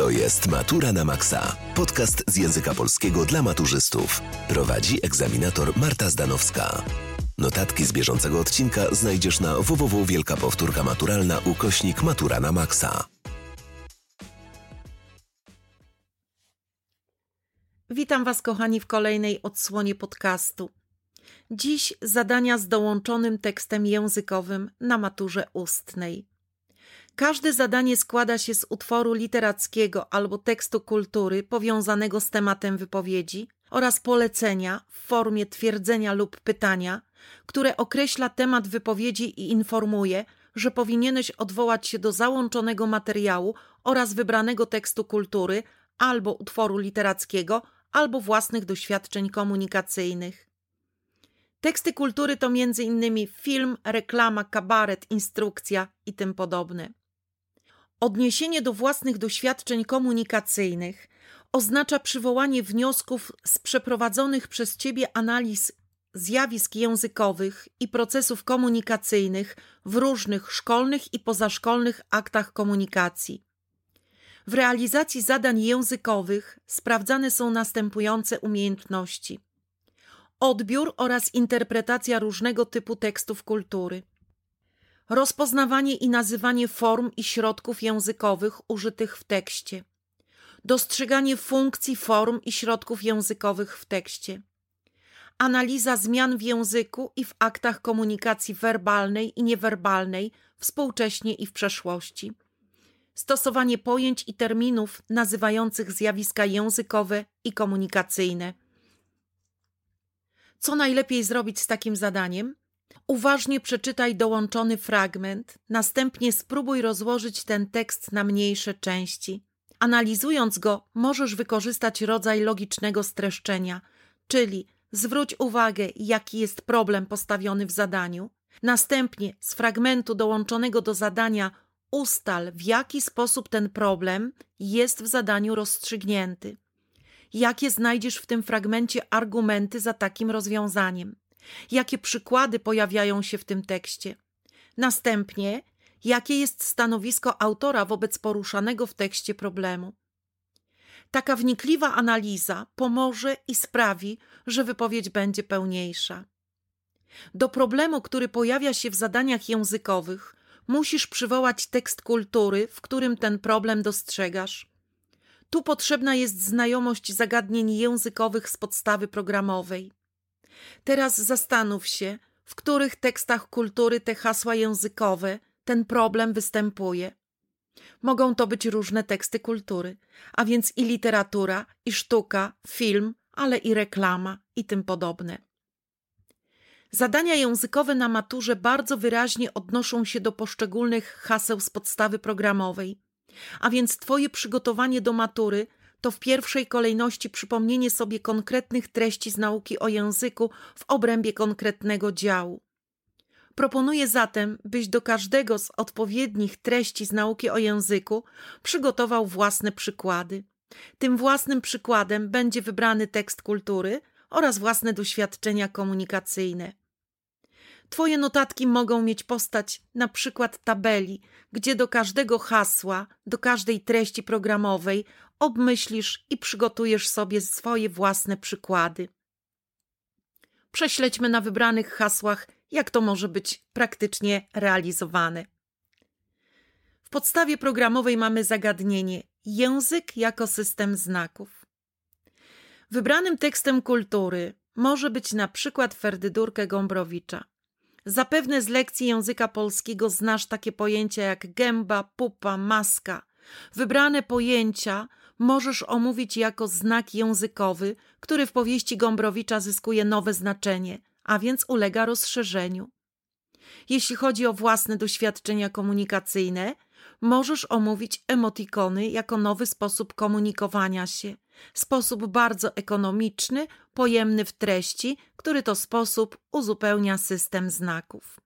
To jest Matura na Maxa. Podcast z języka polskiego dla maturzystów. Prowadzi egzaminator Marta Zdanowska. Notatki z bieżącego odcinka znajdziesz na www Wielka Powtórka Maturalna ukośnik Matura na Maxa. Witam Was, kochani, w kolejnej odsłonie podcastu. Dziś zadania z dołączonym tekstem językowym na maturze ustnej. Każde zadanie składa się z utworu literackiego albo tekstu kultury powiązanego z tematem wypowiedzi oraz polecenia w formie twierdzenia lub pytania, które określa temat wypowiedzi i informuje, że powinieneś odwołać się do załączonego materiału oraz wybranego tekstu kultury albo utworu literackiego, albo własnych doświadczeń komunikacyjnych. Teksty kultury to m.in. film, reklama, kabaret, instrukcja i tym podobne. Odniesienie do własnych doświadczeń komunikacyjnych oznacza przywołanie wniosków z przeprowadzonych przez Ciebie analiz zjawisk językowych i procesów komunikacyjnych w różnych szkolnych i pozaszkolnych aktach komunikacji. W realizacji zadań językowych sprawdzane są następujące umiejętności: odbiór oraz interpretacja różnego typu tekstów kultury, rozpoznawanie i nazywanie form i środków językowych użytych w tekście, dostrzeganie funkcji form i środków językowych w tekście, analiza zmian w języku i w aktach komunikacji werbalnej i niewerbalnej współcześnie i w przeszłości stosowanie pojęć i terminów nazywających zjawiska językowe i komunikacyjne. Co najlepiej zrobić z takim zadaniem? Uważnie przeczytaj dołączony fragment, następnie spróbuj rozłożyć ten tekst na mniejsze części. Analizując go, możesz wykorzystać rodzaj logicznego streszczenia, czyli zwróć uwagę, jaki jest problem postawiony w zadaniu. Następnie z fragmentu dołączonego do zadania ustal, w jaki sposób ten problem jest w zadaniu rozstrzygnięty. Jakie znajdziesz w tym fragmencie argumenty za takim rozwiązaniem? Jakie przykłady pojawiają się w tym tekście? Następnie, jakie jest stanowisko autora wobec poruszanego w tekście problemu? Taka wnikliwa analiza pomoże i sprawi, że wypowiedź będzie pełniejsza. Do problemu, który pojawia się w zadaniach językowych, musisz przywołać tekst kultury, w którym ten problem dostrzegasz. Tu potrzebna jest znajomość zagadnień językowych z podstawy programowej. Teraz zastanów się, w których tekstach kultury te hasła językowe, ten problem występuje. Mogą to być różne teksty kultury, a więc i literatura, i sztuka, film, ale i reklama i tym podobne. Zadania językowe na maturze bardzo wyraźnie odnoszą się do poszczególnych haseł z podstawy programowej. A więc Twoje przygotowanie do matury to w pierwszej kolejności przypomnienie sobie konkretnych treści z nauki o języku w obrębie konkretnego działu. Proponuję zatem, byś do każdego z odpowiednich treści z nauki o języku przygotował własne przykłady. Tym własnym przykładem będzie wybrany tekst kultury oraz własne doświadczenia komunikacyjne. Twoje notatki mogą mieć postać na przykład tabeli, gdzie do każdego hasła, do każdej treści programowej obmyślisz i przygotujesz sobie swoje własne przykłady. Prześledźmy na wybranych hasłach, jak to może być praktycznie realizowane. W podstawie programowej mamy zagadnienie język jako system znaków. Wybranym tekstem kultury może być na przykład Ferdydurkę Gombrowicza. Zapewne z lekcji języka polskiego znasz takie pojęcia jak gęba, pupa, maska. Wybrane pojęcia możesz omówić jako znak językowy, który w powieści Gombrowicza zyskuje nowe znaczenie, a więc ulega rozszerzeniu. Jeśli chodzi o własne doświadczenia komunikacyjne, możesz omówić emotikony jako nowy sposób komunikowania się, sposób bardzo ekonomiczny, pojemny w treści, który to sposób uzupełnia system znaków.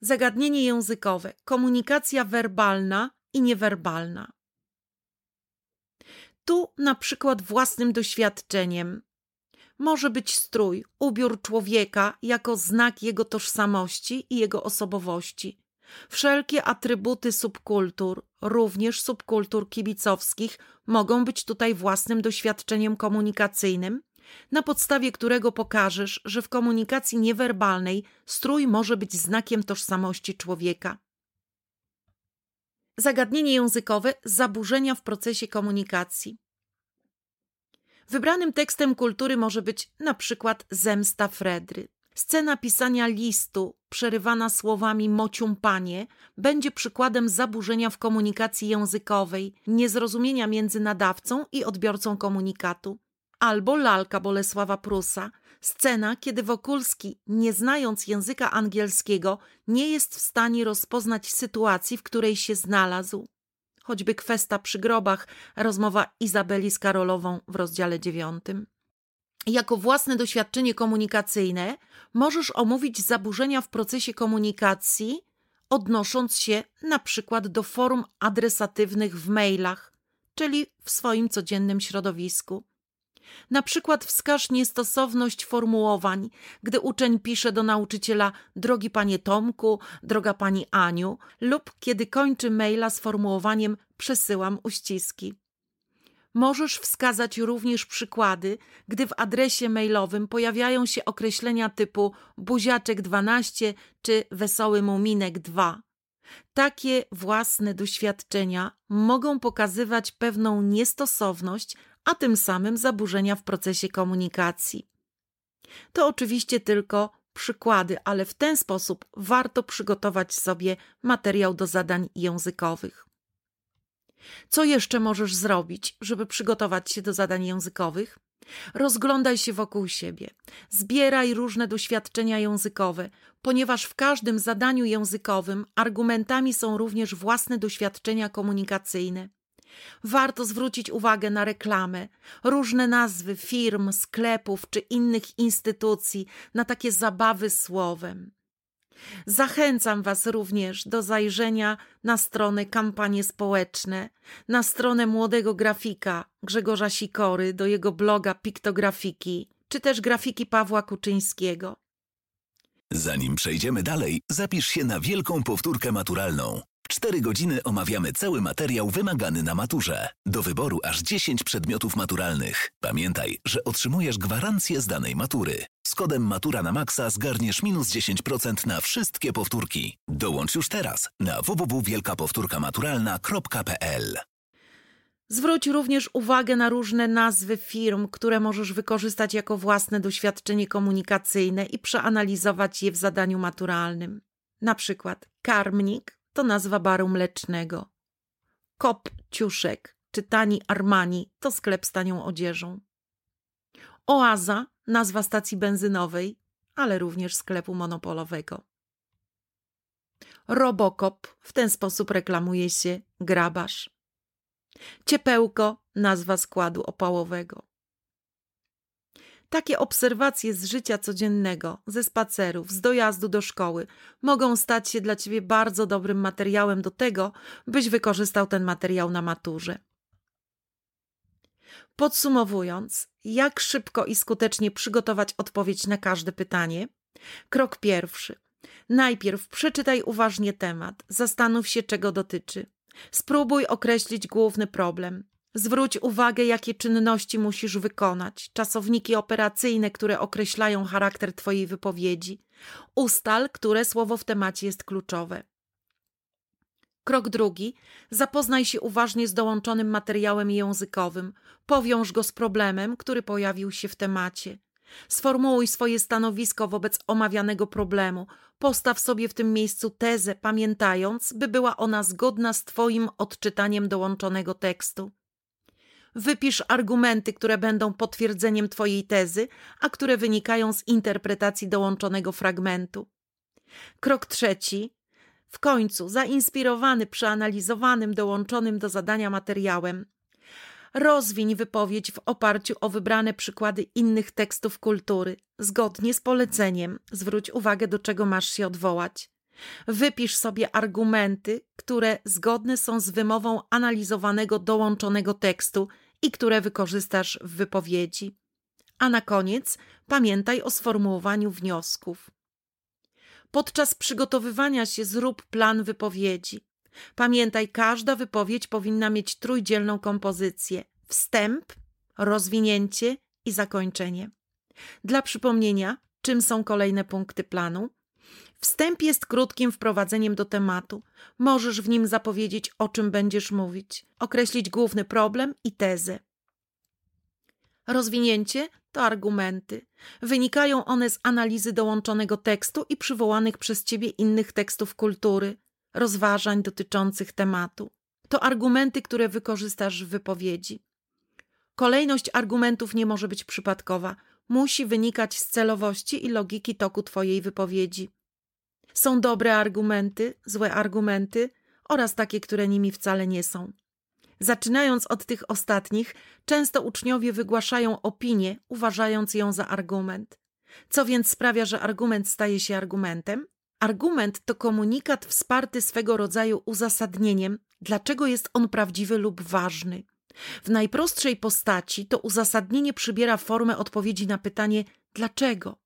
Zagadnienie językowe, komunikacja werbalna i niewerbalna. Tu na przykład własnym doświadczeniem może być strój, ubiór człowieka jako znak jego tożsamości i jego osobowości. Wszelkie atrybuty subkultur, również subkultur kibicowskich, mogą być tutaj własnym doświadczeniem komunikacyjnym, na podstawie którego pokażesz, że w komunikacji niewerbalnej strój może być znakiem tożsamości człowieka. Zagadnienie językowe zaburzenia w procesie komunikacji. Wybranym tekstem kultury może być na przykład zemsta Fredry. Scena pisania listu, przerywana słowami mociumpanie, będzie przykładem zaburzenia w komunikacji językowej, niezrozumienia między nadawcą i odbiorcą komunikatu. Albo lalka Bolesława Prusa, scena, kiedy Wokulski, nie znając języka angielskiego, nie jest w stanie rozpoznać sytuacji, w której się znalazł. Choćby kwesta przy grobach, rozmowa Izabeli z Karolową w rozdziale dziewiątym. Jako własne doświadczenie komunikacyjne możesz omówić zaburzenia w procesie komunikacji, odnosząc się na przykład do form adresatywnych w mailach, czyli w swoim codziennym środowisku. Na przykład wskaż niestosowność formułowań, gdy uczeń pisze do nauczyciela drogi panie Tomku, droga pani Aniu, lub kiedy kończy maila sformułowaniem przesyłam uściski. Możesz wskazać również przykłady, gdy w adresie mailowym pojawiają się określenia typu buziaczek 12 czy wesoły muminek 2. Takie własne doświadczenia mogą pokazywać pewną niestosowność, a tym samym zaburzenia w procesie komunikacji. To oczywiście tylko przykłady, ale w ten sposób warto przygotować sobie materiał do zadań językowych. Co jeszcze możesz zrobić, żeby przygotować się do zadań językowych? Rozglądaj się wokół siebie, zbieraj różne doświadczenia językowe, ponieważ w każdym zadaniu językowym argumentami są również własne doświadczenia komunikacyjne. Warto zwrócić uwagę na reklamę, różne nazwy firm, sklepów czy innych instytucji, na takie zabawy słowem. Zachęcam Was również do zajrzenia na stronę Kampanie Społeczne, na stronę młodego grafika Grzegorza Sikory, do jego bloga Piktografiki, czy też grafiki Pawła Kuczyńskiego. Zanim przejdziemy dalej, zapisz się na wielką powtórkę maturalną. Cztery godziny omawiamy cały materiał wymagany na maturze. Do wyboru aż 10 przedmiotów maturalnych. Pamiętaj, że otrzymujesz gwarancję z danej matury. Z kodem Matura na Maxa zgarniesz minus 10% na wszystkie powtórki. Dołącz już teraz na www.wielkapowtórkamaturalna.pl Zwróć również uwagę na różne nazwy firm, które możesz wykorzystać jako własne doświadczenie komunikacyjne i przeanalizować je w zadaniu maturalnym. Na przykład karmnik to nazwa baru mlecznego. Kop Ciuszek czy Tani Armani to sklep z tanią odzieżą. Oaza nazwa stacji benzynowej, ale również sklepu monopolowego. Robokop w ten sposób reklamuje się grabarz. Ciepełko nazwa składu opałowego. Takie obserwacje z życia codziennego, ze spacerów, z dojazdu do szkoły mogą stać się dla Ciebie bardzo dobrym materiałem do tego, byś wykorzystał ten materiał na maturze. Podsumowując, jak szybko i skutecznie przygotować odpowiedź na każde pytanie? Krok pierwszy. Najpierw przeczytaj uważnie temat, zastanów się, czego dotyczy. Spróbuj określić główny problem. Zwróć uwagę, jakie czynności musisz wykonać, czasowniki operacyjne, które określają charakter Twojej wypowiedzi. Ustal, które słowo w temacie jest kluczowe. Krok drugi. Zapoznaj się uważnie z dołączonym materiałem językowym. Powiąż go z problemem, który pojawił się w temacie. Sformułuj swoje stanowisko wobec omawianego problemu. Postaw sobie w tym miejscu tezę, pamiętając, by była ona zgodna z Twoim odczytaniem dołączonego tekstu. Wypisz argumenty, które będą potwierdzeniem Twojej tezy, a które wynikają z interpretacji dołączonego fragmentu. Krok trzeci. W końcu, zainspirowany przeanalizowanym, dołączonym do zadania materiałem, rozwiń wypowiedź w oparciu o wybrane przykłady innych tekstów kultury, zgodnie z poleceniem. Zwróć uwagę, do czego masz się odwołać. Wypisz sobie argumenty, które zgodne są z wymową analizowanego dołączonego tekstu i które wykorzystasz w wypowiedzi. A na koniec pamiętaj o sformułowaniu wniosków. Podczas przygotowywania się zrób plan wypowiedzi. Pamiętaj, każda wypowiedź powinna mieć trójdzielną kompozycję: wstęp, rozwinięcie i zakończenie. Dla przypomnienia, czym są kolejne punkty planu? Wstęp jest krótkim wprowadzeniem do tematu. Możesz w nim zapowiedzieć, o czym będziesz mówić, określić główny problem i tezę. Rozwinięcie to argumenty. Wynikają one z analizy dołączonego tekstu i przywołanych przez ciebie innych tekstów kultury, rozważań dotyczących tematu. To argumenty, które wykorzystasz w wypowiedzi. Kolejność argumentów nie może być przypadkowa, musi wynikać z celowości i logiki toku Twojej wypowiedzi. Są dobre argumenty, złe argumenty oraz takie, które nimi wcale nie są. Zaczynając od tych ostatnich, często uczniowie wygłaszają opinię, uważając ją za argument. Co więc sprawia, że argument staje się argumentem? Argument to komunikat wsparty swego rodzaju uzasadnieniem, dlaczego jest on prawdziwy lub ważny. W najprostszej postaci to uzasadnienie przybiera formę odpowiedzi na pytanie dlaczego.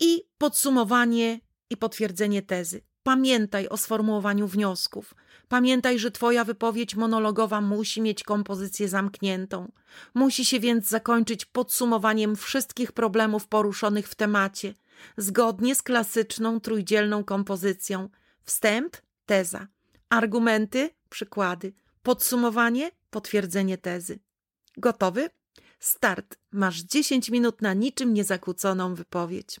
I podsumowanie i potwierdzenie tezy. Pamiętaj o sformułowaniu wniosków. Pamiętaj, że Twoja wypowiedź monologowa musi mieć kompozycję zamkniętą. Musi się więc zakończyć podsumowaniem wszystkich problemów poruszonych w temacie, zgodnie z klasyczną trójdzielną kompozycją: wstęp, teza, argumenty, przykłady, podsumowanie, potwierdzenie tezy. Gotowy? Start. Masz 10 minut na niczym niezakłóconą wypowiedź.